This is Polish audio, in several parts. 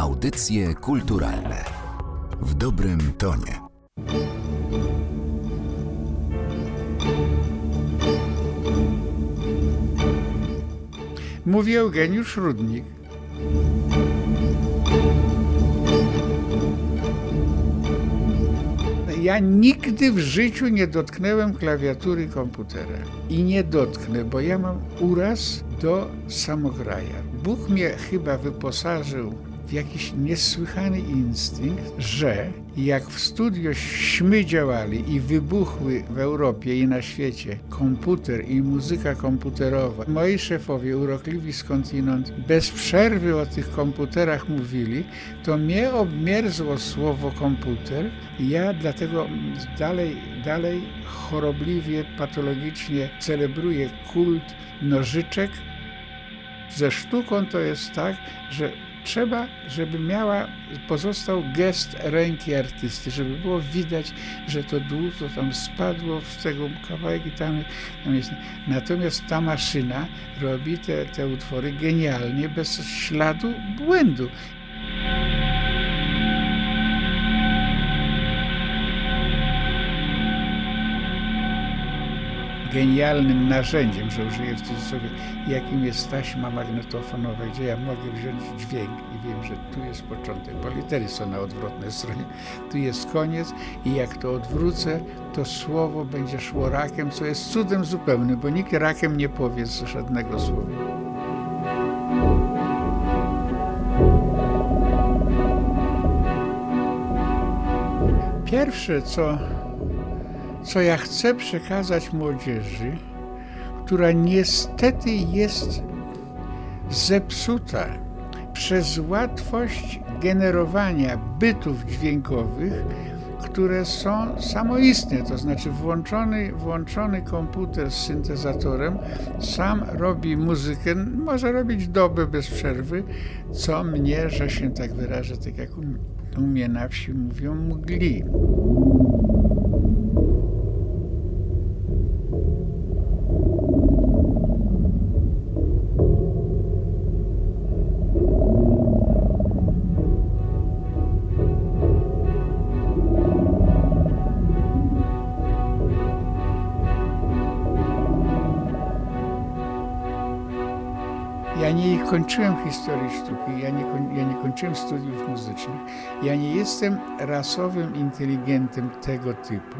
Audycje kulturalne w dobrym tonie. Mówi Eugeniusz Rudnik. Ja nigdy w życiu nie dotknęłem klawiatury komputera. I nie dotknę, bo ja mam uraz do samograja. Bóg mnie chyba wyposażył jakiś niesłychany instynkt, że jak w studiośmy działali i wybuchły w Europie i na świecie komputer i muzyka komputerowa, moi szefowie urokliwi skądinąd bez przerwy o tych komputerach mówili, to mnie obmierzło słowo komputer. Ja dlatego dalej, dalej chorobliwie, patologicznie celebruję kult nożyczek. Ze sztuką to jest tak, że trzeba, żeby miała, pozostał gest ręki artysty, żeby było widać, że to dół, to tam spadło z tego kawałek i tam, tam jest. Natomiast ta maszyna robi te, te utwory genialnie, bez śladu błędu. Genialnym narzędziem, że użyję w cudzysłowie, jakim jest taśma magnetofonowa, gdzie ja mogę wziąć dźwięk i wiem, że tu jest początek, bo litery są na odwrotnej stronie, tu jest koniec i jak to odwrócę, to słowo będzie szło rakiem, co jest cudem zupełnym, bo nikt rakiem nie powie żadnego słowa. Pierwsze, co co ja chcę przekazać młodzieży, która niestety jest zepsuta przez łatwość generowania bytów dźwiękowych, które są samoistne, to znaczy włączony, włączony komputer z syntezatorem sam robi muzykę, może robić dobę bez przerwy, co mnie, że się tak wyrażę, tak jak u mnie na wsi mówią, mgli. Ja nie kończyłem historii sztuki, ja nie, ja nie kończyłem studiów muzycznych. Ja nie jestem rasowym inteligentem tego typu.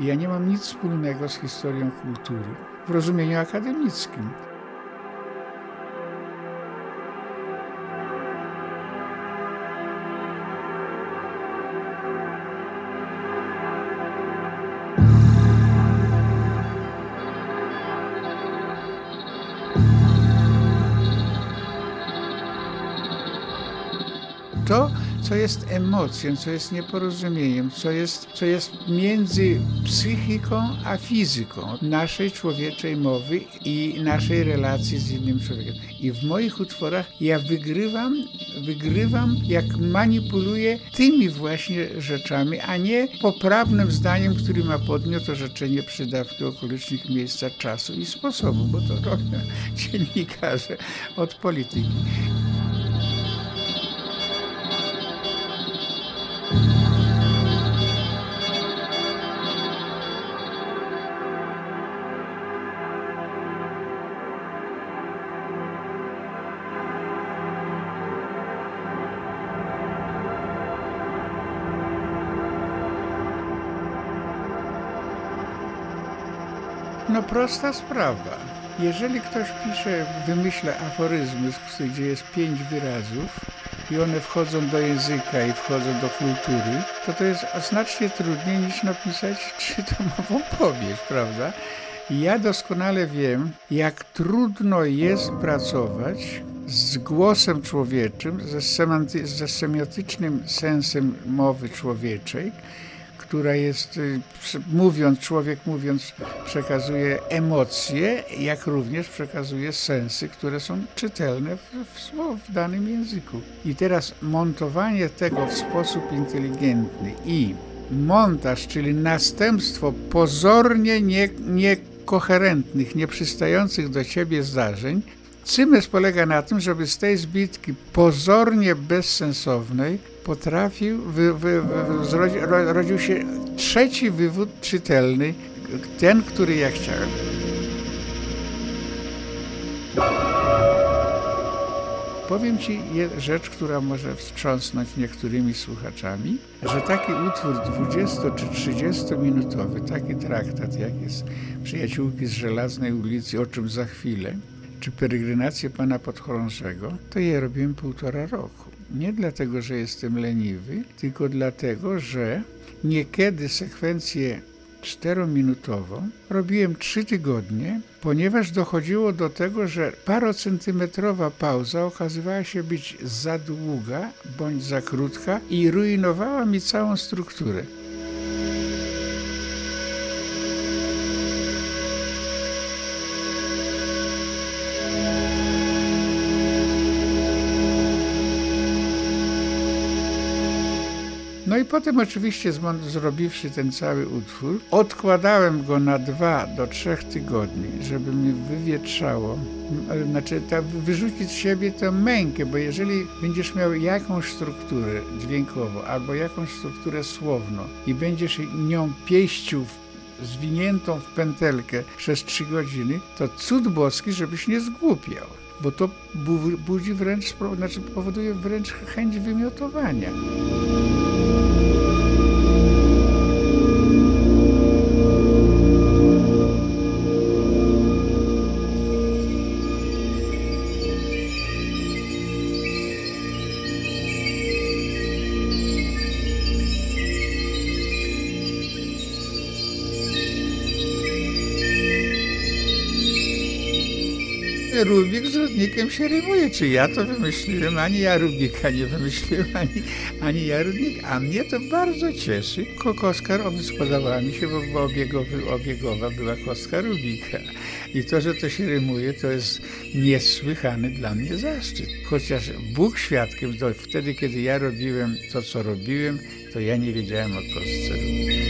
Ja nie mam nic wspólnego z historią kultury w rozumieniu akademickim. Co jest emocją, co jest nieporozumieniem, co jest, co jest między psychiką a fizyką naszej człowieczej mowy i naszej relacji z innym człowiekiem. I w moich utworach ja wygrywam, wygrywam, jak manipuluję tymi właśnie rzeczami, a nie poprawnym zdaniem, który ma podmiot orzeczenie przydawki okolicznych miejsca, czasu i sposobu, bo to robią dziennikarze od polityki. No prosta sprawa. Jeżeli ktoś pisze, wymyśla aforyzmy, gdzie jest pięć wyrazów i one wchodzą do języka i wchodzą do kultury, to to jest znacznie trudniej niż napisać trzytomową powieść, prawda? Ja doskonale wiem, jak trudno jest pracować z głosem człowieczym, ze, ze semiotycznym sensem mowy człowieczej, która jest, mówiąc, człowiek mówiąc, przekazuje emocje, jak również przekazuje sensy, które są czytelne w, w, danym języku. I teraz montowanie tego w sposób inteligentny i montaż, czyli następstwo pozornie nie, niekoherentnych, nieprzystających do ciebie zdarzeń, Cymes polega na tym, żeby z tej zbitki pozornie bezsensownej potrafił, wy, wy, wy, rodził się trzeci wywód czytelny, ten, który ja chciałem. Powiem Ci rzecz, która może wstrząsnąć niektórymi słuchaczami, że taki utwór 20 czy 30 minutowy, taki traktat jak jest Przyjaciółki z Żelaznej ulicy, o czym za chwilę, czy peregrinację pana podchorążego, to je robiłem półtora roku. Nie dlatego, że jestem leniwy, tylko dlatego, że niekiedy sekwencje czterominutową robiłem trzy tygodnie, ponieważ dochodziło do tego, że parocentymetrowa pauza okazywała się być za długa bądź za krótka i rujnowała mi całą strukturę. No i potem oczywiście zrobiwszy ten cały utwór, odkładałem go na dwa do trzech tygodni, żeby mi wywietrzało, znaczy ta, wyrzucić z siebie tę mękę, bo jeżeli będziesz miał jakąś strukturę dźwiękową albo jakąś strukturę słowną i będziesz nią pieścił zwiniętą w pętelkę przez trzy godziny, to cud boski, żebyś nie zgłupiał bo to budzi wręcz, znaczy powoduje wręcz chęć wymiotowania. Rubik z Rudnikiem się rymuje. Czy ja to wymyśliłem? Ani ja Rubika nie wymyśliłem, ani, ani ja Rudnik. A mnie to bardzo cieszy. Kostka spodobała mi się, bo obiegowy, obiegowa była kostka Rubika. I to, że to się rymuje, to jest niesłychany dla mnie zaszczyt. Chociaż Bóg świadkiem, to wtedy, kiedy ja robiłem to, co robiłem, to ja nie wiedziałem o kostce Rubika.